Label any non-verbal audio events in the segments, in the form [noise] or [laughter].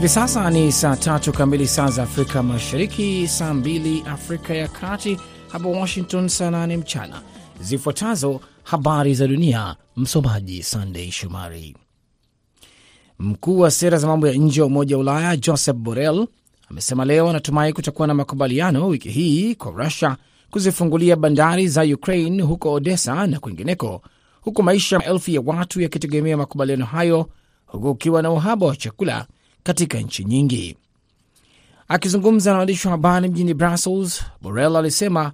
Hivi sasa ni saa tatu kamili saa za Afrika Mashariki, saa mbili Afrika ya Kati, hapa Washington saa nane mchana. Zifuatazo habari za dunia, msomaji Sandei Shomari. Mkuu wa sera za mambo ya nje wa Umoja wa Ulaya Joseph Borrell amesema leo anatumai kutakuwa na makubaliano wiki hii kwa Rusia kuzifungulia bandari za Ukraine huko Odessa na kwingineko, huku maisha maelfu ya watu yakitegemea makubaliano hayo, huku ukiwa na uhaba wa chakula katika nchi nyingi. Akizungumza na waandishi wa habari mjini Brussels, Borrell alisema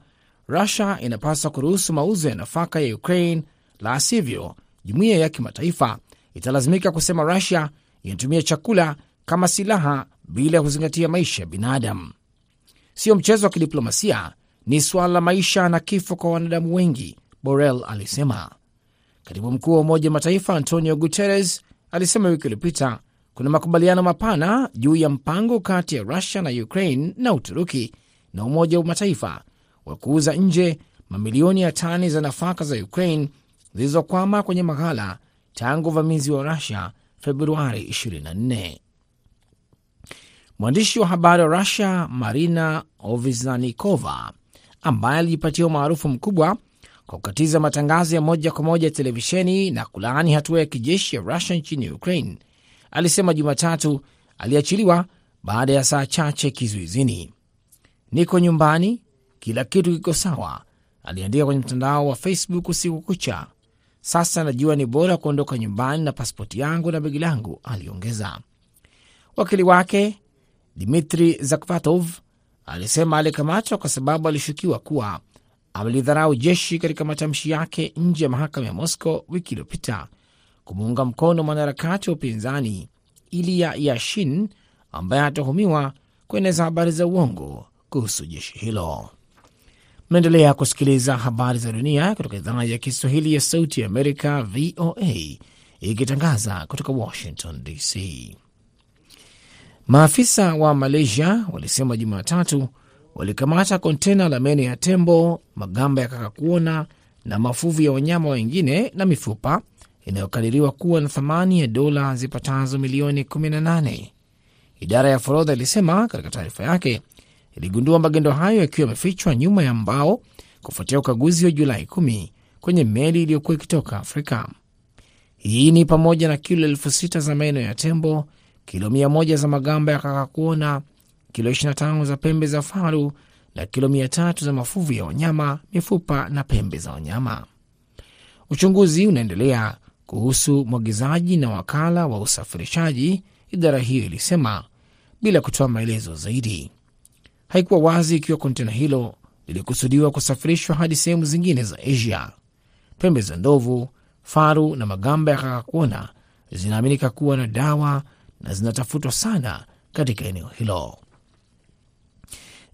Rusia inapaswa kuruhusu mauzo ya nafaka ya Ukraine, la sivyo jumuiya ya kimataifa italazimika kusema Rusia inatumia chakula kama silaha bila ya kuzingatia maisha ya binadamu. Sio mchezo wa kidiplomasia, ni suala la maisha na kifo kwa wanadamu wengi, Borrell alisema. Katibu mkuu wa Umoja wa Mataifa Antonio Guterres alisema wiki iliyopita kuna makubaliano mapana juu ya mpango kati ya Rusia na Ukraine na Uturuki na Umoja wa Mataifa wa kuuza nje mamilioni ya tani za nafaka za Ukraine zilizokwama kwenye maghala tangu uvamizi wa Rusia Februari 24. Mwandishi wa habari wa Rusia Marina Ovizanikova, ambaye alijipatia umaarufu mkubwa kwa kukatiza matangazo ya moja kwa moja ya televisheni na kulaani hatua ya kijeshi ya Rusia nchini Ukraine, alisema Jumatatu aliachiliwa baada ya saa chache kizuizini. Niko nyumbani, kila kitu kiko sawa, aliandika kwenye mtandao wa Facebook usiku kucha. Sasa najua ni bora kuondoka nyumbani na pasipoti yangu na begi langu, aliongeza. Wakili wake Dmitri Zakvatov alisema alikamatwa kwa sababu alishukiwa kuwa amelidharau jeshi katika matamshi yake nje ya mahakama ya Moscow wiki iliyopita kumuunga mkono mwanaharakati wa upinzani Ilya Yashin ambaye anatuhumiwa kueneza habari za uongo kuhusu jeshi hilo. Mnaendelea kusikiliza habari za dunia kutoka idhaa ya Kiswahili ya Sauti ya Amerika, VOA, ikitangaza kutoka Washington DC. Maafisa wa Malaysia walisema Jumatatu walikamata kontena la meno ya tembo, magamba ya kakakuona na mafuvu ya wanyama wengine na mifupa inayokadiriwa kuwa na thamani ya dola zipatazo milioni 18. Idara ya forodha ilisema katika taarifa yake iligundua magendo hayo yakiwa yamefichwa nyuma ya mbao kufuatia ukaguzi wa Julai 10 kwenye meli iliyokuwa ikitoka Afrika. Hii ni pamoja na kilo elfu sita za meno ya tembo, kilo mia moja za magamba ya kakakuona, kilo 25 za pembe za faru na kilo mia tatu za mafuvu ya wanyama, mifupa na pembe za wanyama. Uchunguzi unaendelea kuhusu mwagizaji na wakala wa usafirishaji, idara hiyo ilisema bila kutoa maelezo zaidi. Haikuwa wazi ikiwa kontena hilo lilikusudiwa kusafirishwa hadi sehemu zingine za Asia. Pembe za ndovu, faru na magamba ya kakakuona zinaaminika kuwa na dawa na zinatafutwa sana katika eneo hilo.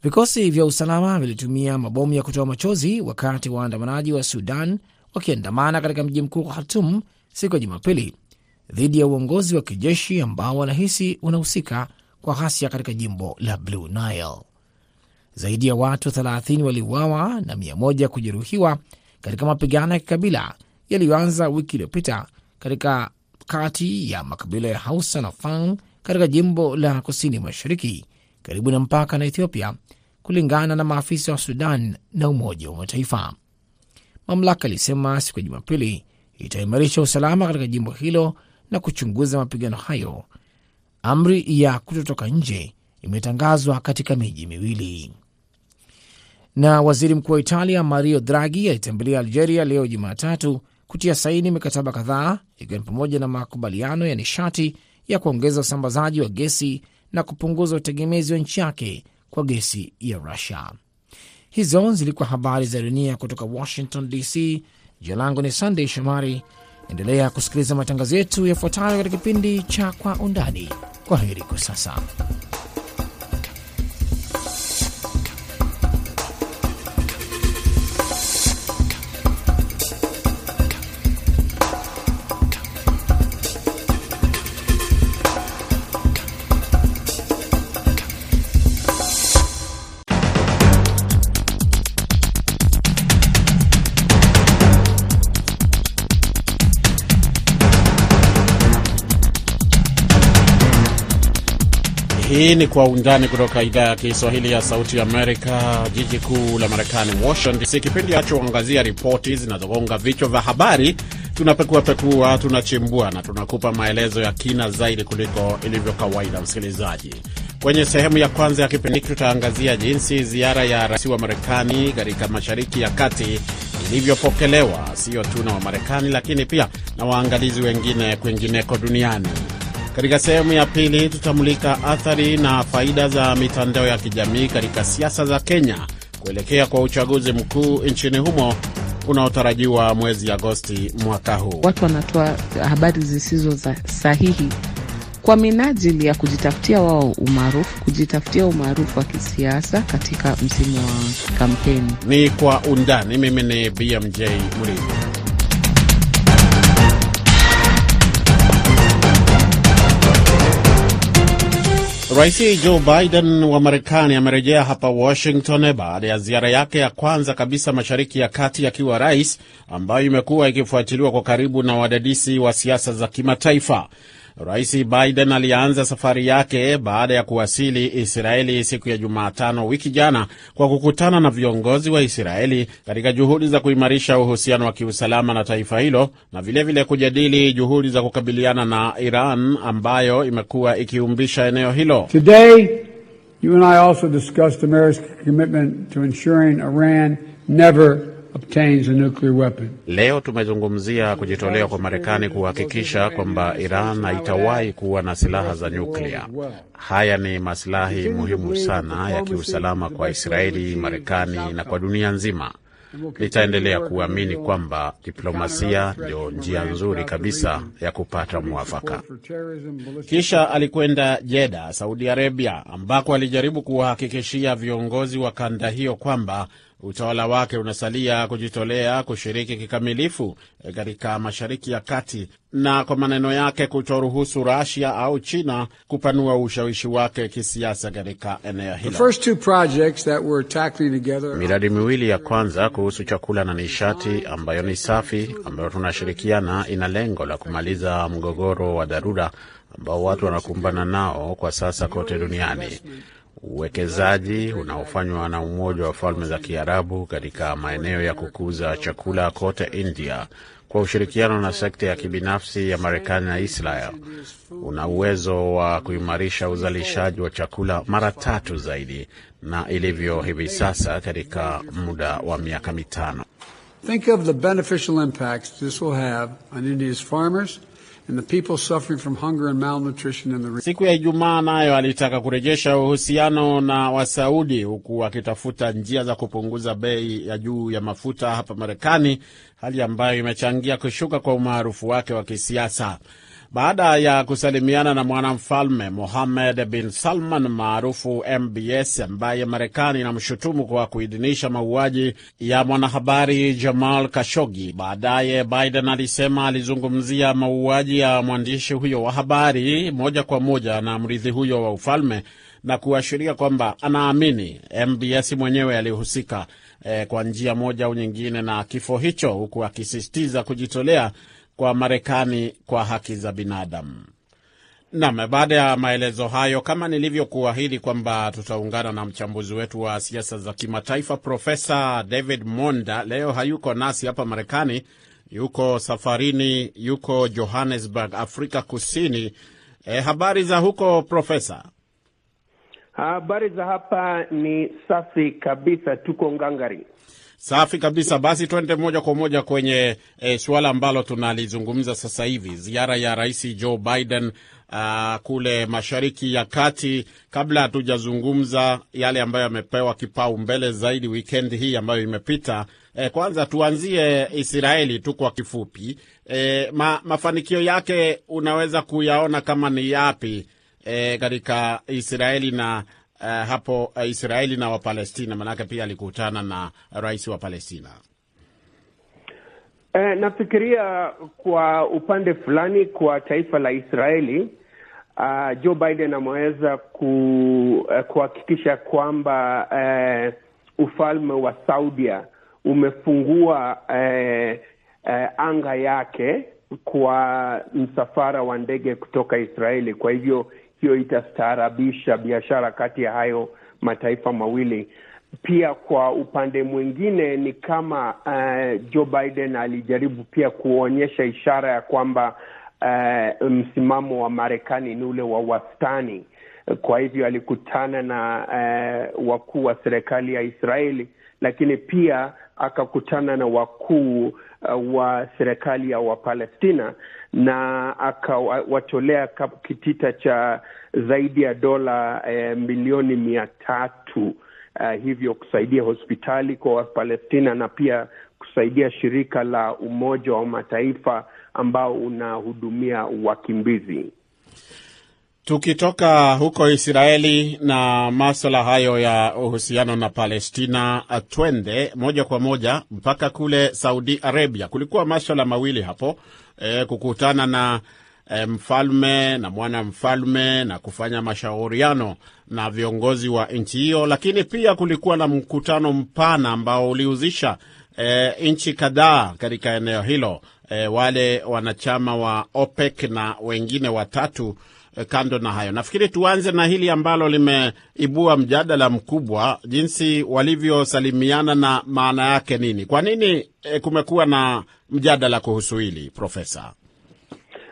Vikosi vya usalama vilitumia mabomu ya kutoa machozi wakati waandamanaji wa Sudan wakiandamana katika mji mkuu Khartum siku ya Jumapili dhidi ya uongozi wa kijeshi ambao wanahisi unahusika kwa ghasia katika jimbo la Blue Nile. Zaidi ya watu 30 waliuawa na 100 kujeruhiwa katika mapigano ya kikabila yaliyoanza wiki iliyopita katika kati ya makabila ya Hausa na Fang katika jimbo la kusini mashariki karibu na mpaka na Ethiopia, kulingana na maafisa wa Sudan na Umoja wa Mataifa. Mamlaka ilisema siku ya Jumapili itaimarisha usalama katika jimbo hilo na kuchunguza mapigano hayo. Amri ya kutotoka nje imetangazwa katika miji miwili. Na waziri mkuu wa Italia Mario Draghi alitembelea Algeria leo Jumatatu kutia saini mikataba kadhaa ikiwa ni pamoja na makubaliano ya nishati ya kuongeza usambazaji wa gesi na kupunguza utegemezi wa nchi yake kwa gesi ya Rusia. Hizo zilikuwa habari za dunia kutoka Washington DC. Jina langu ni Sandey Shomari. Endelea kusikiliza matangazo yetu yafuatayo katika kipindi cha Kwa Undani. Kwa heri kwa sasa. Hii ni Kwa Undani kutoka idhaa ya Kiswahili ya Sauti Amerika, jiji kuu la Marekani, Washington DC, kipindi achoangazia ripoti zinazogonga vichwa vya habari. Tunapekuapekua, tunachimbua na tunakupa maelezo ya kina zaidi kuliko ilivyo kawaida. Msikilizaji, kwenye sehemu ya kwanza ya kipindi tutaangazia jinsi ziara ya rais wa Marekani katika Mashariki ya Kati ilivyopokelewa, sio tu na Wamarekani lakini pia na waangalizi wengine kwingineko duniani. Katika sehemu ya pili tutamulika athari na faida za mitandao ya kijamii katika siasa za Kenya kuelekea kwa uchaguzi mkuu nchini humo unaotarajiwa mwezi Agosti mwaka huu. Watu wanatoa habari zisizo za sahihi kwa minajili ya kujitafutia wao umaarufu, kujitafutia umaarufu wa kisiasa katika msimu wa kampeni. Ni Kwa Undani. Mimi ni BMJ Mridhi. Rais Joe Biden wa Marekani amerejea hapa Washington baada ya ziara yake ya kwanza kabisa Mashariki ya Kati akiwa rais, ambayo imekuwa ikifuatiliwa kwa karibu na wadadisi wa siasa za kimataifa. Rais Biden alianza safari yake baada ya kuwasili Israeli siku ya Jumatano wiki jana kwa kukutana na viongozi wa Israeli katika juhudi za kuimarisha uhusiano wa kiusalama na taifa hilo na vilevile vile kujadili juhudi za kukabiliana na Iran ambayo imekuwa ikiumbisha eneo hilo. Today, you and I also discussed America's commitment to ensuring Iran never obtains a nuclear weapon. Leo tumezungumzia kujitolea kwa Marekani kuhakikisha kwamba Iran haitawahi kuwa na silaha za nyuklia. Haya ni masilahi muhimu sana ya kiusalama kwa Israeli, Marekani na kwa dunia nzima. Nitaendelea kuamini kwamba diplomasia ndio njia nzuri kabisa ya kupata mwafaka. Kisha alikwenda Jeda, Saudi Arabia, ambako alijaribu kuwahakikishia viongozi wa kanda hiyo kwamba utawala wake unasalia kujitolea kushiriki kikamilifu katika Mashariki ya Kati na kwa maneno yake kutoruhusu Rasia au China kupanua ushawishi wake kisiasa katika eneo hilo. Miradi miwili ya kwanza kuhusu chakula na nishati ambayo ni safi, ambayo tunashirikiana, ina lengo la kumaliza mgogoro wa dharura ambao watu wanakumbana nao kwa sasa kote duniani. Uwekezaji unaofanywa na Umoja wa Falme za Kiarabu katika maeneo ya kukuza chakula kote India kwa ushirikiano na sekta ya kibinafsi ya Marekani na Israel una uwezo wa kuimarisha uzalishaji wa chakula mara tatu zaidi na ilivyo hivi sasa katika muda wa miaka mitano. Think of the beneficial impacts this will have on India's farmers and the people suffering from hunger and malnutrition in the region. Siku ya Ijumaa nayo alitaka kurejesha uhusiano na Wasaudi huku akitafuta njia za kupunguza bei ya juu ya mafuta hapa Marekani, hali ambayo imechangia kushuka kwa umaarufu wake wa kisiasa. Baada ya kusalimiana na mwanamfalme Mohammed bin Salman maarufu MBS, ambaye Marekani inamshutumu kwa kuidhinisha mauaji ya mwanahabari Jamal Kashogi, baadaye Biden alisema alizungumzia mauaji ya mwandishi huyo wa habari moja kwa moja na mrithi huyo wa ufalme na kuashiria kwamba anaamini MBS mwenyewe alihusika eh, kwa njia moja au nyingine na kifo hicho, huku akisisitiza kujitolea kwa Marekani kwa haki za binadamu. Nam, baada ya maelezo hayo, kama nilivyokuahidi kwamba tutaungana na mchambuzi wetu wa siasa za kimataifa Profesa David Monda, leo hayuko nasi hapa Marekani, yuko safarini, yuko Johannesburg, Afrika Kusini. E, habari za huko Profesa? Habari za hapa ni safi kabisa, tuko ngangari. Safi kabisa. Basi twende moja kwa moja kwenye e, suala ambalo tunalizungumza sasa hivi, ziara ya Rais Joe Biden uh, kule Mashariki ya Kati. Kabla hatujazungumza yale ambayo yamepewa kipaumbele zaidi wikendi hii ambayo imepita, e, kwanza tuanzie Israeli tu kwa kifupi. E, ma, mafanikio yake unaweza kuyaona kama ni yapi e, katika Israeli na Uh, hapo uh, Israeli na Wapalestina, maanake pia alikutana na rais wa Palestina. Eh, nafikiria kwa upande fulani kwa taifa la Israeli uh, Joe Biden ameweza kuhakikisha uh, kwamba uh, ufalme wa Saudia umefungua uh, uh, anga yake kwa msafara wa ndege kutoka Israeli. Kwa hivyo hiyo itastaarabisha biashara kati ya hayo mataifa mawili. Pia kwa upande mwingine ni kama uh, Joe Biden alijaribu pia kuonyesha ishara ya kwamba uh, msimamo wa Marekani ni ule wa wastani. Kwa hivyo alikutana na uh, wakuu wa serikali ya Israeli, lakini pia akakutana na wakuu uh, wa serikali ya Wapalestina na akawatolea kitita cha zaidi ya dola eh, milioni mia tatu uh, hivyo kusaidia hospitali kwa Wapalestina na pia kusaidia shirika la Umoja wa Mataifa ambao unahudumia wakimbizi. Tukitoka huko Israeli na maswala hayo ya uhusiano na Palestina, twende moja kwa moja mpaka kule Saudi Arabia. Kulikuwa maswala mawili hapo e, kukutana na e, mfalme na mwana mfalme na kufanya mashauriano na viongozi wa nchi hiyo, lakini pia kulikuwa na mkutano mpana ambao ulihusisha e, nchi kadhaa katika eneo hilo, e, wale wanachama wa OPEC na wengine watatu Kando na hayo, nafikiri tuanze na hili ambalo limeibua mjadala mkubwa, jinsi walivyosalimiana na maana yake nini. Kwa nini e, kumekuwa na mjadala kuhusu hili Profesa?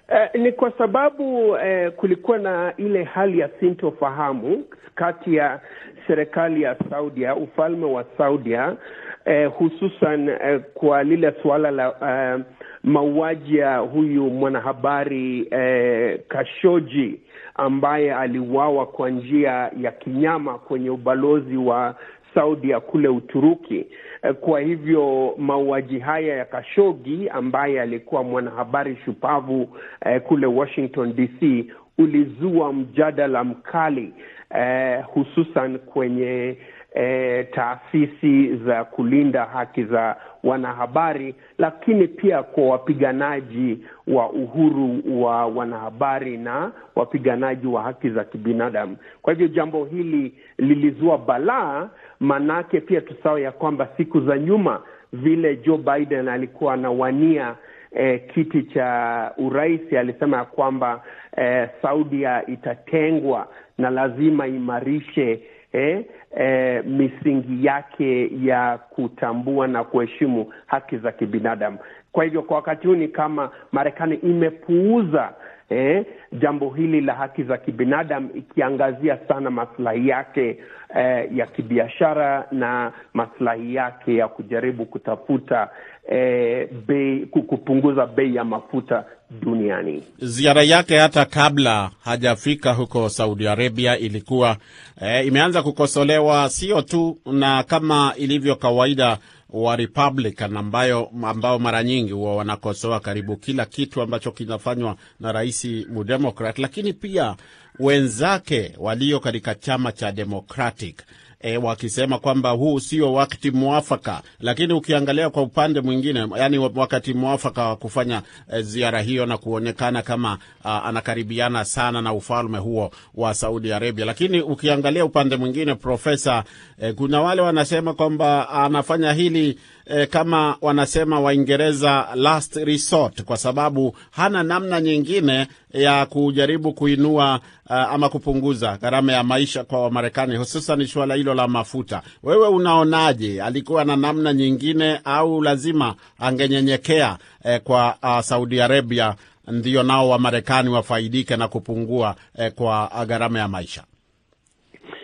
Eh, ni kwa sababu eh, kulikuwa na ile hali ya sintofahamu kati ya serikali ya Saudia, ufalme wa Saudia eh, hususan eh, kwa lile suala la eh, mauaji ya huyu mwanahabari eh, Kashoji ambaye aliuawa kwa njia ya kinyama kwenye ubalozi wa Saudia kule Uturuki. Eh, kwa hivyo mauaji haya ya Kashogi ambaye alikuwa mwanahabari shupavu eh, kule Washington DC ulizua mjadala mkali eh, hususan kwenye E, taasisi za kulinda haki za wanahabari, lakini pia kwa wapiganaji wa uhuru wa wanahabari na wapiganaji wa haki za kibinadamu. Kwa hivyo jambo hili lilizua balaa, manake pia tusahau ya kwamba siku za nyuma vile Joe Biden alikuwa anawania e, kiti cha urais, alisema ya kwamba e, Saudia itatengwa na lazima imarishe Eh, eh, misingi yake ya kutambua na kuheshimu haki za kibinadamu. Kwa hivyo kwa wakati huu ni kama Marekani imepuuza eh, jambo hili la haki za kibinadamu ikiangazia sana maslahi yake eh, ya kibiashara na maslahi yake ya kujaribu kutafuta eh, bei, kupunguza bei ya mafuta duniani. Ziara yake hata kabla hajafika huko Saudi Arabia ilikuwa eh, imeanza kukosolewa sio tu na kama ilivyo kawaida wa Republican ambayo ambao mara nyingi huwa wanakosoa karibu kila kitu ambacho kinafanywa na rais mdemokrat, lakini pia wenzake walio katika chama cha Democratic E, wakisema kwamba huu sio wakati mwafaka, lakini ukiangalia kwa upande mwingine, yani wakati mwafaka wa kufanya e, ziara hiyo na kuonekana kama a, anakaribiana sana na ufalme huo wa Saudi Arabia. Lakini ukiangalia upande mwingine, Profesa, e, kuna wale wanasema kwamba anafanya hili e, kama wanasema Waingereza last resort, kwa sababu hana namna nyingine ya kujaribu kuinua uh, ama kupunguza gharama ya maisha kwa Wamarekani, hususan suala hilo la mafuta. Wewe unaonaje, alikuwa na namna nyingine au lazima angenyenyekea eh, kwa uh, Saudi Arabia ndio nao Wamarekani wafaidike na kupungua eh, kwa gharama ya maisha?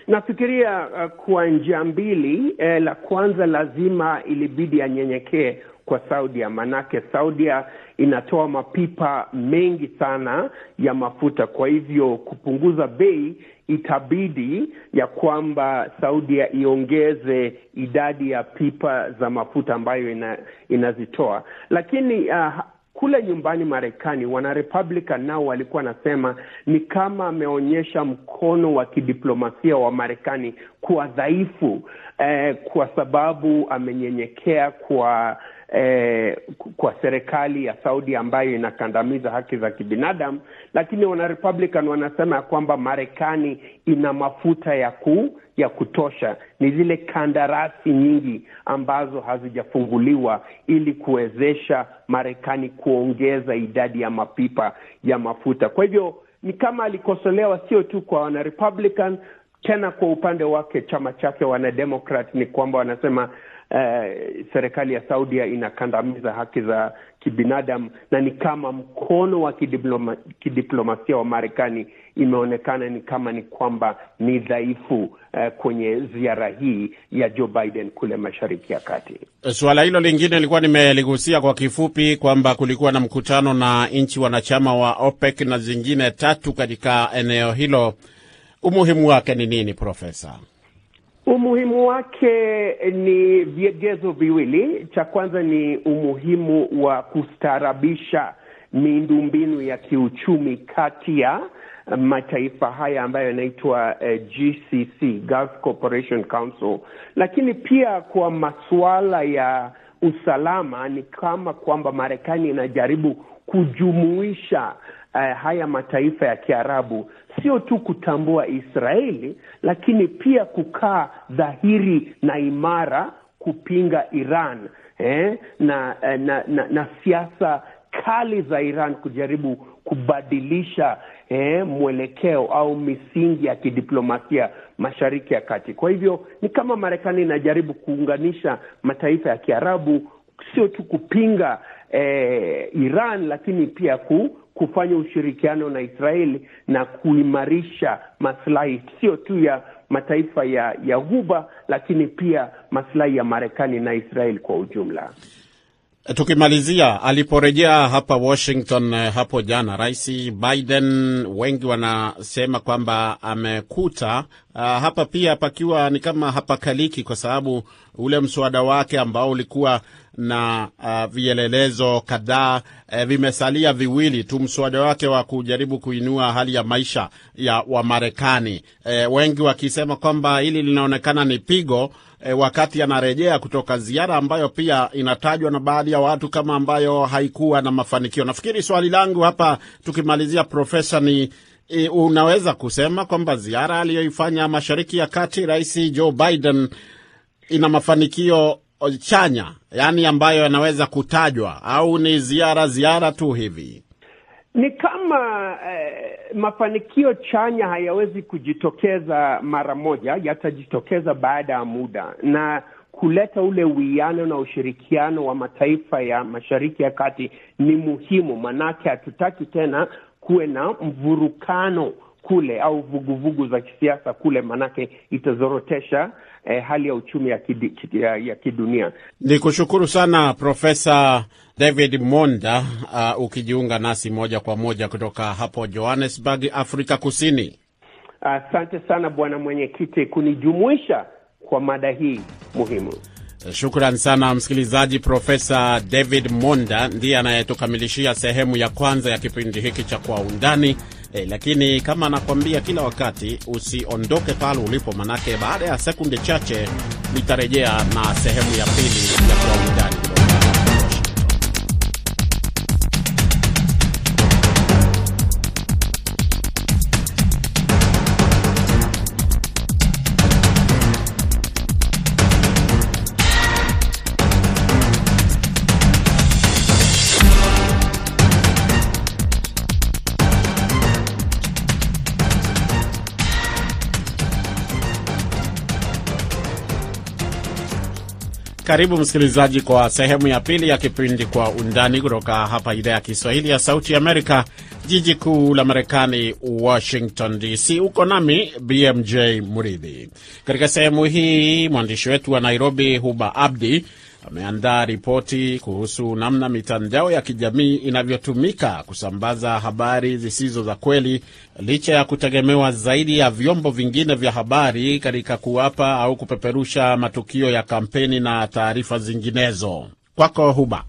Nafikiria uh, kwa njia mbili eh, la kwanza lazima ilibidi anyenyekee kwa Saudia, manake Saudia inatoa mapipa mengi sana ya mafuta. Kwa hivyo kupunguza bei, itabidi ya kwamba Saudia iongeze idadi ya pipa za mafuta ambayo ina, inazitoa. Lakini uh, kule nyumbani Marekani, wana Republican nao walikuwa wanasema ni kama ameonyesha mkono wa kidiplomasia wa Marekani kuwa dhaifu, eh, kwa sababu amenyenyekea kwa Eh, kwa serikali ya Saudi ambayo inakandamiza haki za kibinadamu, lakini wana Republican wanasema ya kwamba Marekani ina mafuta ya ku, ya kutosha. Ni zile kandarasi nyingi ambazo hazijafunguliwa ili kuwezesha Marekani kuongeza idadi ya mapipa ya mafuta. Kwa hivyo ni kama alikosolewa sio tu kwa wana Republican, tena kwa upande wake chama chake wanademokrat ni kwamba wanasema eh, serikali ya Saudia inakandamiza haki za kibinadamu na ni kama mkono wa kidiploma, kidiplomasia wa Marekani imeonekana ni kama ni kwamba ni dhaifu eh, kwenye ziara hii ya Joe Biden kule Mashariki ya Kati. Suala hilo lingine ilikuwa nimeligusia kwa kifupi kwamba kulikuwa na mkutano na nchi wanachama wa OPEC na zingine tatu katika eneo hilo. Umuhimu wake ni nini, Profesa? Umuhimu wake ni vigezo viwili. Cha kwanza ni umuhimu wa kustaarabisha miundombinu ya kiuchumi kati ya mataifa haya ambayo yanaitwa uh, GCC, Gulf Cooperation Council, lakini pia kwa masuala ya usalama ni kama kwamba Marekani inajaribu kujumuisha uh, haya mataifa ya Kiarabu, sio tu kutambua Israeli, lakini pia kukaa dhahiri na imara kupinga Iran eh, na, na, na, na siasa kali za Iran kujaribu kubadilisha eh, mwelekeo au misingi ya kidiplomasia Mashariki ya Kati. Kwa hivyo ni kama Marekani inajaribu kuunganisha mataifa ya Kiarabu, sio tu kupinga eh, Iran, lakini pia ku, kufanya ushirikiano na Israeli na kuimarisha maslahi sio tu ya mataifa ya ya Ghuba, lakini pia maslahi ya Marekani na Israeli kwa ujumla. Tukimalizia, aliporejea hapa Washington hapo jana, Rais Biden, wengi wanasema kwamba amekuta uh, hapa pia pakiwa ni kama hapakaliki, kwa sababu ule mswada wake ambao ulikuwa na uh, vielelezo kadhaa uh, vimesalia viwili tu, mswada wake wa kujaribu kuinua hali ya maisha ya Wamarekani, uh, wengi wakisema kwamba hili linaonekana ni pigo E, wakati anarejea kutoka ziara ambayo pia inatajwa na baadhi ya watu kama ambayo haikuwa na mafanikio. Nafikiri swali langu hapa tukimalizia, Profesa, ni e, unaweza kusema kwamba ziara aliyoifanya Mashariki ya Kati Rais Joe Biden ina mafanikio chanya, yaani ambayo yanaweza kutajwa, au ni ziara ziara tu hivi? Ni kama eh, mafanikio chanya hayawezi kujitokeza mara moja, yatajitokeza baada ya muda. Na kuleta ule uwiano na ushirikiano wa mataifa ya Mashariki ya Kati ni muhimu, manake hatutaki tena kuwe na mvurukano kule au vuguvugu za kisiasa kule, manake itazorotesha eh, hali ya uchumi ya, kidi, ya, ya kidunia. Ni kushukuru sana Profesa David Monda uh, ukijiunga nasi moja kwa moja kutoka hapo Johannesburg, Afrika Kusini. Asante uh, sana bwana mwenyekiti kunijumuisha kwa mada hii muhimu. Shukran sana msikilizaji. Profesa David Monda ndiye anayetukamilishia sehemu ya kwanza ya kipindi hiki cha Kwa Undani. Eh, lakini kama anakwambia kila wakati usiondoke pale ulipo, manake baada ya sekunde chache nitarejea na sehemu ya pili ya Kwa Undani. Karibu msikilizaji kwa sehemu ya pili ya kipindi Kwa Undani kutoka hapa idhaa ya Kiswahili ya Sauti Amerika, jiji kuu la Marekani, Washington DC. Uko nami BMJ Muridhi. Katika sehemu hii mwandishi wetu wa Nairobi, Huba Abdi, ameandaa ripoti kuhusu namna mitandao ya kijamii inavyotumika kusambaza habari zisizo za kweli licha ya kutegemewa zaidi ya vyombo vingine vya habari katika kuwapa au kupeperusha matukio ya kampeni na taarifa zinginezo. Kwako Huba.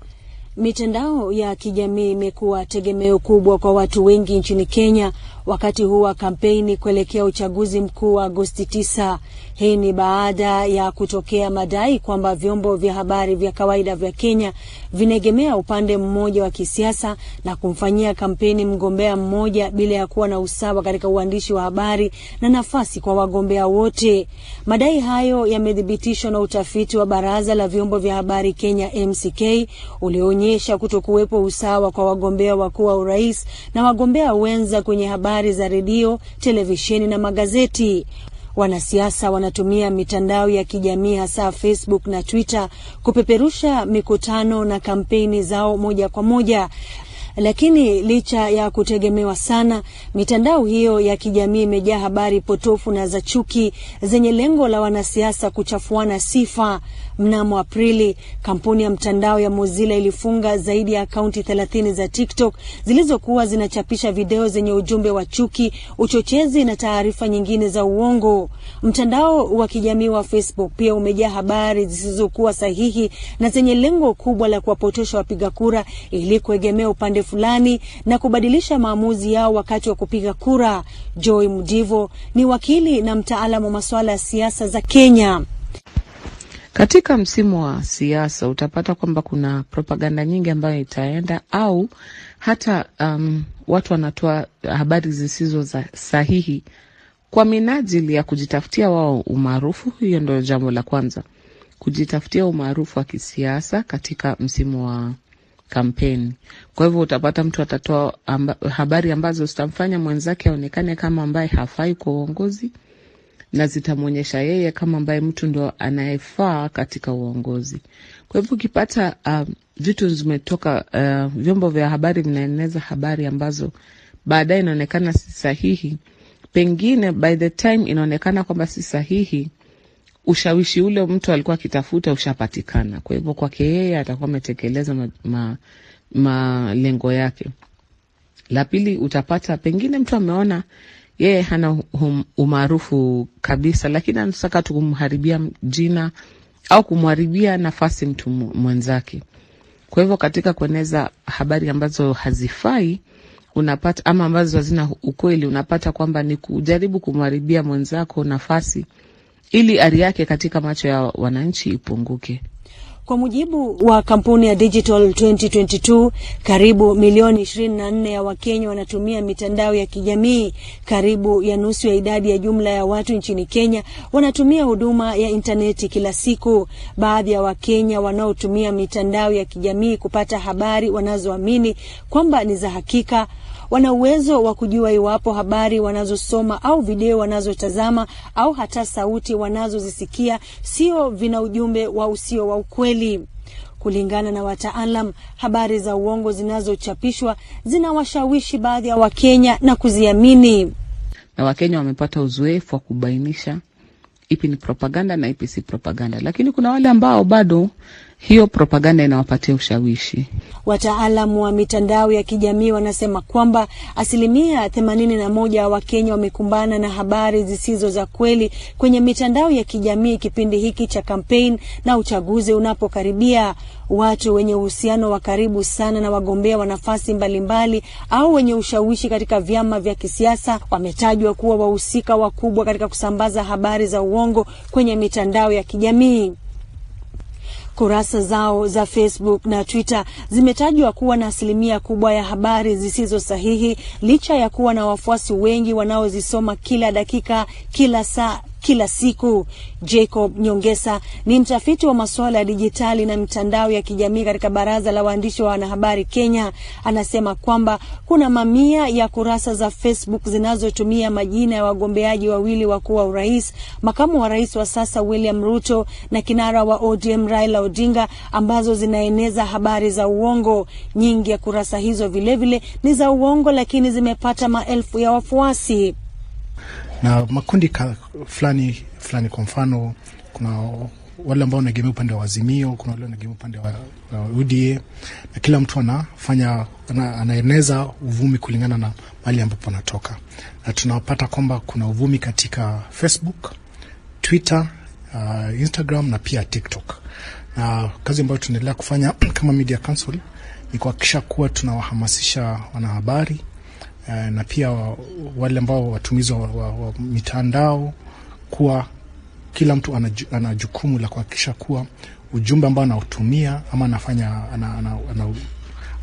Mitandao ya kijamii imekuwa tegemeo kubwa kwa watu wengi nchini Kenya wakati huu wa kampeni kuelekea uchaguzi mkuu wa Agosti 9. Hii ni baada ya kutokea madai kwamba vyombo vya habari vya kawaida vya Kenya vinaegemea upande mmoja wa kisiasa na kumfanyia kampeni mgombea mmoja bila ya kuwa na usawa katika uandishi wa habari na nafasi kwa wagombea wote. Madai hayo yamethibitishwa na utafiti wa Baraza la Vyombo vya Habari Kenya MCK ulioonyesha kutokuwepo usawa kwa wagombea wakuu wa urais na wagombea wenza kwenye habari habari za redio, televisheni na magazeti. Wanasiasa wanatumia mitandao ya kijamii hasa Facebook na Twitter kupeperusha mikutano na kampeni zao moja kwa moja. Lakini licha ya kutegemewa sana, mitandao hiyo ya kijamii imejaa habari potofu na za chuki zenye lengo la wanasiasa kuchafuana sifa. Mnamo Aprili, kampuni ya mtandao ya Mozilla ilifunga zaidi ya akaunti thelathini za TikTok zilizokuwa zinachapisha video zenye ujumbe wa chuki, uchochezi na taarifa nyingine za uongo. Mtandao wa kijamii wa Facebook pia umejaa habari zisizokuwa sahihi na zenye lengo kubwa la kuwapotosha wapiga kura ili kuegemea upande fulani na kubadilisha maamuzi yao wakati wa kupiga kura. Joy Mudivo ni wakili na mtaalamu wa masuala ya siasa za Kenya. Katika msimu wa siasa utapata kwamba kuna propaganda nyingi ambayo itaenda au hata um, watu wanatoa habari zisizo za sahihi kwa minajili ya kujitafutia wao umaarufu. Hiyo ndio jambo la kwanza, kujitafutia umaarufu wa kisiasa katika msimu wa kampeni. Kwa hivyo utapata mtu atatoa amba, habari ambazo zitamfanya mwenzake aonekane kama ambaye hafai kwa uongozi na zitamwonyesha yeye kama ambaye mtu ndo anayefaa katika uongozi. Kwa hivyo ukipata uh, vitu zimetoka uh, vyombo vya habari vinaeneza habari ambazo baadaye inaonekana si sahihi, pengine by the time inaonekana kwamba si sahihi, ushawishi ule mtu alikuwa akitafuta ushapatikana. Kwa hivyo kwake yeye atakuwa ametekeleza malengo ma, ma yake. La pili, utapata pengine mtu ameona yeye hana umaarufu kabisa, lakini anataka tu kumharibia jina au kumharibia nafasi mtu mwenzake. Kwa hivyo katika kueneza habari ambazo hazifai unapata ama ambazo hazina ukweli, unapata kwamba ni kujaribu kumharibia mwenzako nafasi ili ari yake katika macho ya wananchi ipunguke. Kwa mujibu wa kampuni ya Digital 2022, karibu milioni 24 ya Wakenya wanatumia mitandao ya kijamii. Karibu ya nusu ya idadi ya jumla ya watu nchini Kenya wanatumia huduma ya intaneti kila siku. Baadhi ya Wakenya wanaotumia mitandao ya kijamii kupata habari wanazoamini kwamba ni za hakika wana uwezo wa kujua iwapo habari wanazosoma au video wanazotazama au hata sauti wanazozisikia sio vina ujumbe wa usio wa ukweli. Kulingana na wataalam, habari za uongo zinazochapishwa zinawashawishi baadhi ya Wakenya na kuziamini, na Wakenya wamepata uzoefu wa kubainisha ipi ni propaganda na ipi si propaganda, lakini kuna wale ambao bado hiyo propaganda inawapatia ushawishi. Wataalamu wa mitandao ya kijamii wanasema kwamba asilimia themanini na moja ya Wakenya wamekumbana na habari zisizo za kweli kwenye mitandao ya kijamii kipindi hiki cha kampeni na uchaguzi unapokaribia. Watu wenye uhusiano wa karibu sana na wagombea wa nafasi mbalimbali au wenye ushawishi katika vyama vya kisiasa wametajwa kuwa wahusika wakubwa katika kusambaza habari za uongo kwenye mitandao ya kijamii. Kurasa zao za Facebook na Twitter zimetajwa kuwa na asilimia kubwa ya habari zisizo sahihi, licha ya kuwa na wafuasi wengi wanaozisoma kila dakika, kila saa kila siku. Jacob Nyongesa ni mtafiti wa masuala ya dijitali na mitandao ya kijamii katika Baraza la Waandishi wa Wanahabari Kenya. Anasema kwamba kuna mamia ya kurasa za Facebook zinazotumia majina ya wagombeaji wawili wakuu wa urais, makamu wa rais wa sasa William Ruto na kinara wa ODM Raila Odinga, ambazo zinaeneza habari za uongo. Nyingi ya kurasa hizo vilevile vile ni za uongo, lakini zimepata maelfu ya wafuasi na makundi fulani fulani. Kwa mfano, kuna wale ambao wanaegemea upande wa Azimio, kuna wale wanaegemea upande wa, wa UDA na kila mtu anafanya ana, anaeneza uvumi kulingana na mahali ambapo anatoka, na tunapata kwamba kuna uvumi katika Facebook, Twitter, uh, Instagram na pia TikTok, na kazi ambayo tunaendelea kufanya [clears throat] kama Media Council ni kuhakikisha kuwa tunawahamasisha wanahabari na pia wale ambao watumizi wa, wa, wa mitandao kuwa kila mtu ana jukumu la kuhakikisha kuwa ujumbe ambao anaotumia ama anafanya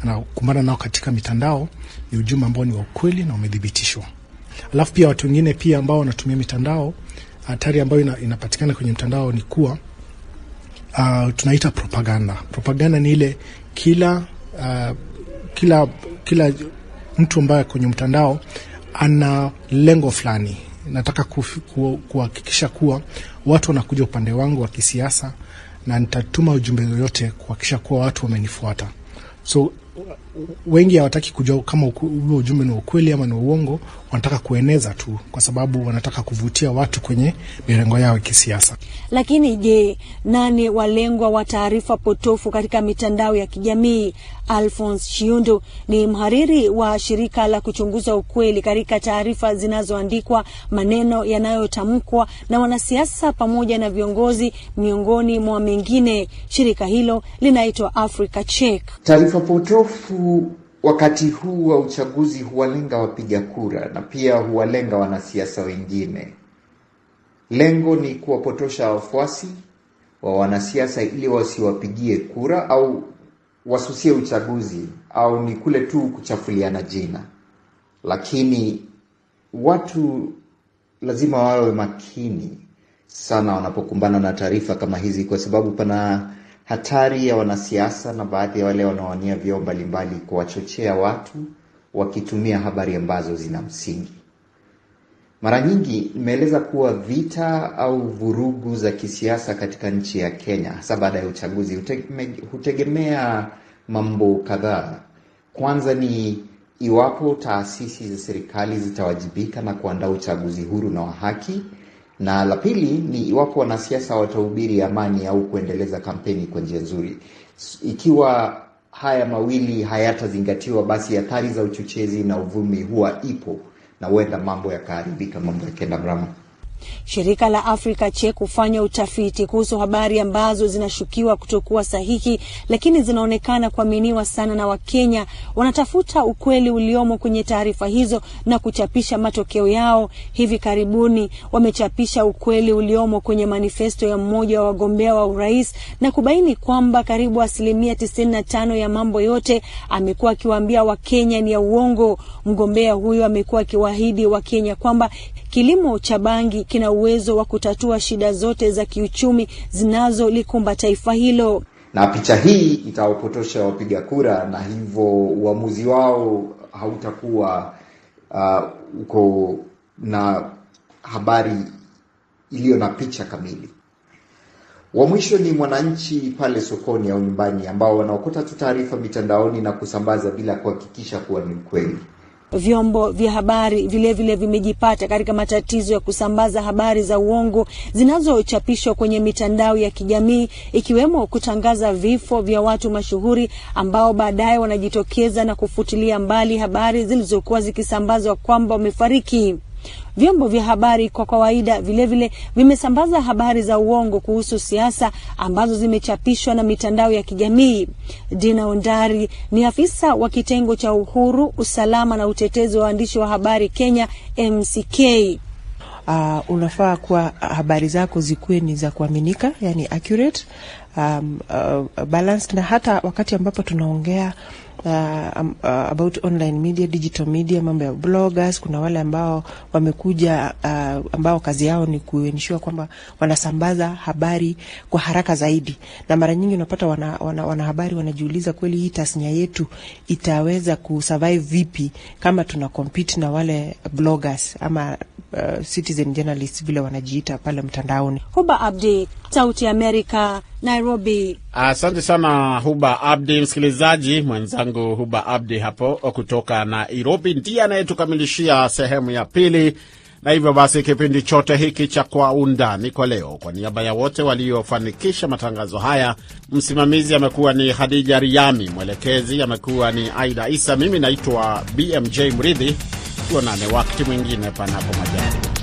anakumbana nao katika mitandao ni ujumbe ambao ni wa ukweli na umethibitishwa. Alafu pia watu wengine pia ambao wanatumia mitandao, hatari ambayo ina, inapatikana kwenye mtandao ni kuwa uh, tunaita propaganda. Propaganda ni ile kila uh, kila kila mtu ambaye kwenye mtandao ana lengo fulani. Nataka kuhakikisha kuwa watu wanakuja upande wangu wa kisiasa, na nitatuma ujumbe yoyote kuhakikisha kuwa watu wamenifuata. So wengi hawataki kujua kama huo ujumbe ni ukweli ama ni uongo, wanataka kueneza tu, kwa sababu wanataka kuvutia watu kwenye mirengo yao ya kisiasa. Lakini je, nani walengwa wa taarifa potofu katika mitandao ya kijamii? Alphonse Shiundu ni mhariri wa shirika la kuchunguza ukweli katika taarifa zinazoandikwa, maneno yanayotamkwa na wanasiasa pamoja na viongozi, miongoni mwa mengine. Shirika hilo linaitwa Africa Check. Taarifa potofu wakati huu wa uchaguzi huwalenga wapiga kura na pia huwalenga wanasiasa wengine. Lengo ni kuwapotosha wafuasi wa wanasiasa ili wasiwapigie kura au wasusie uchaguzi au ni kule tu kuchafuliana jina. Lakini watu lazima wawe makini sana wanapokumbana na taarifa kama hizi, kwa sababu pana hatari ya wanasiasa na baadhi ya wale wanaowania vyeo mbalimbali kuwachochea watu wakitumia habari ambazo zina msingi. Mara nyingi nimeeleza kuwa vita au vurugu za kisiasa katika nchi ya Kenya, hasa baada ya uchaguzi, hutegemea mambo kadhaa. Kwanza ni iwapo taasisi za serikali zitawajibika na kuandaa uchaguzi huru na wa haki, na la pili ni iwapo wanasiasa watahubiri amani au kuendeleza kampeni kwa njia nzuri. Ikiwa haya mawili hayatazingatiwa, basi athari za uchochezi na uvumi huwa ipo na huenda mambo yakaharibika, mambo yakenda mrama. Shirika la Africa Check hufanya utafiti kuhusu habari ambazo zinashukiwa kutokuwa sahihi, lakini zinaonekana kuaminiwa sana na Wakenya. Wanatafuta ukweli uliomo kwenye taarifa hizo na kuchapisha matokeo yao. Hivi karibuni wamechapisha ukweli uliomo kwenye manifesto ya mmoja wa wagombea wa urais na kubaini kwamba karibu asilimia tisini na tano ya mambo yote amekuwa akiwaambia Wakenya ni ya uongo. Mgombea huyo amekuwa akiwaahidi Wakenya kwamba kilimo cha bangi kina uwezo wa kutatua shida zote za kiuchumi zinazolikumba taifa hilo. Na picha hii itawapotosha wapiga kura, na hivyo uamuzi wao hautakuwa uh, uko na habari iliyo na picha kamili. Wa mwisho ni mwananchi pale sokoni au nyumbani, ambao wanaokota tu taarifa mitandaoni na kusambaza bila kuhakikisha kuwa ni ukweli. Vyombo vya habari vilevile vimejipata katika matatizo ya kusambaza habari za uongo zinazochapishwa kwenye mitandao ya kijamii, ikiwemo kutangaza vifo vya watu mashuhuri ambao baadaye wanajitokeza na kufutilia mbali habari zilizokuwa zikisambazwa kwamba wamefariki. Vyombo vya habari kwa kawaida vilevile vimesambaza habari za uongo kuhusu siasa ambazo zimechapishwa na mitandao ya kijamii. Dina Ondari ni afisa wa kitengo cha uhuru, usalama na utetezi wa waandishi wa habari Kenya, MCK. Uh, unafaa kuwa habari zako zikuwe ni za kuaminika, yani accurate, um, uh, balanced na hata wakati ambapo tunaongea Uh, um, uh, about online media, digital media, mambo ya bloggers. Kuna wale ambao wamekuja uh, ambao kazi yao ni kuensure kwamba wanasambaza habari kwa haraka zaidi, na mara nyingi unapata wana, wana, wanahabari wanajiuliza kweli hii tasnia yetu itaweza kusurvive vipi kama tuna compete na wale bloggers ama uh, citizen journalists vile wanajiita pale mtandaoni. Huba Abdi, Sauti ya Amerika, Nairobi. Asante sana Huba Abdi. Msikilizaji mwenzangu Huba Abdi hapo kutoka Nairobi ndiye anayetukamilishia sehemu ya pili, na hivyo basi kipindi chote hiki cha Kwa Undani kwa leo, kwa niaba ya wote waliofanikisha matangazo haya, msimamizi amekuwa ni Hadija Riami, mwelekezi amekuwa ni Aida Isa, mimi naitwa BMJ Mridhi. Tuonane wakati mwingine, panapo majaliwa.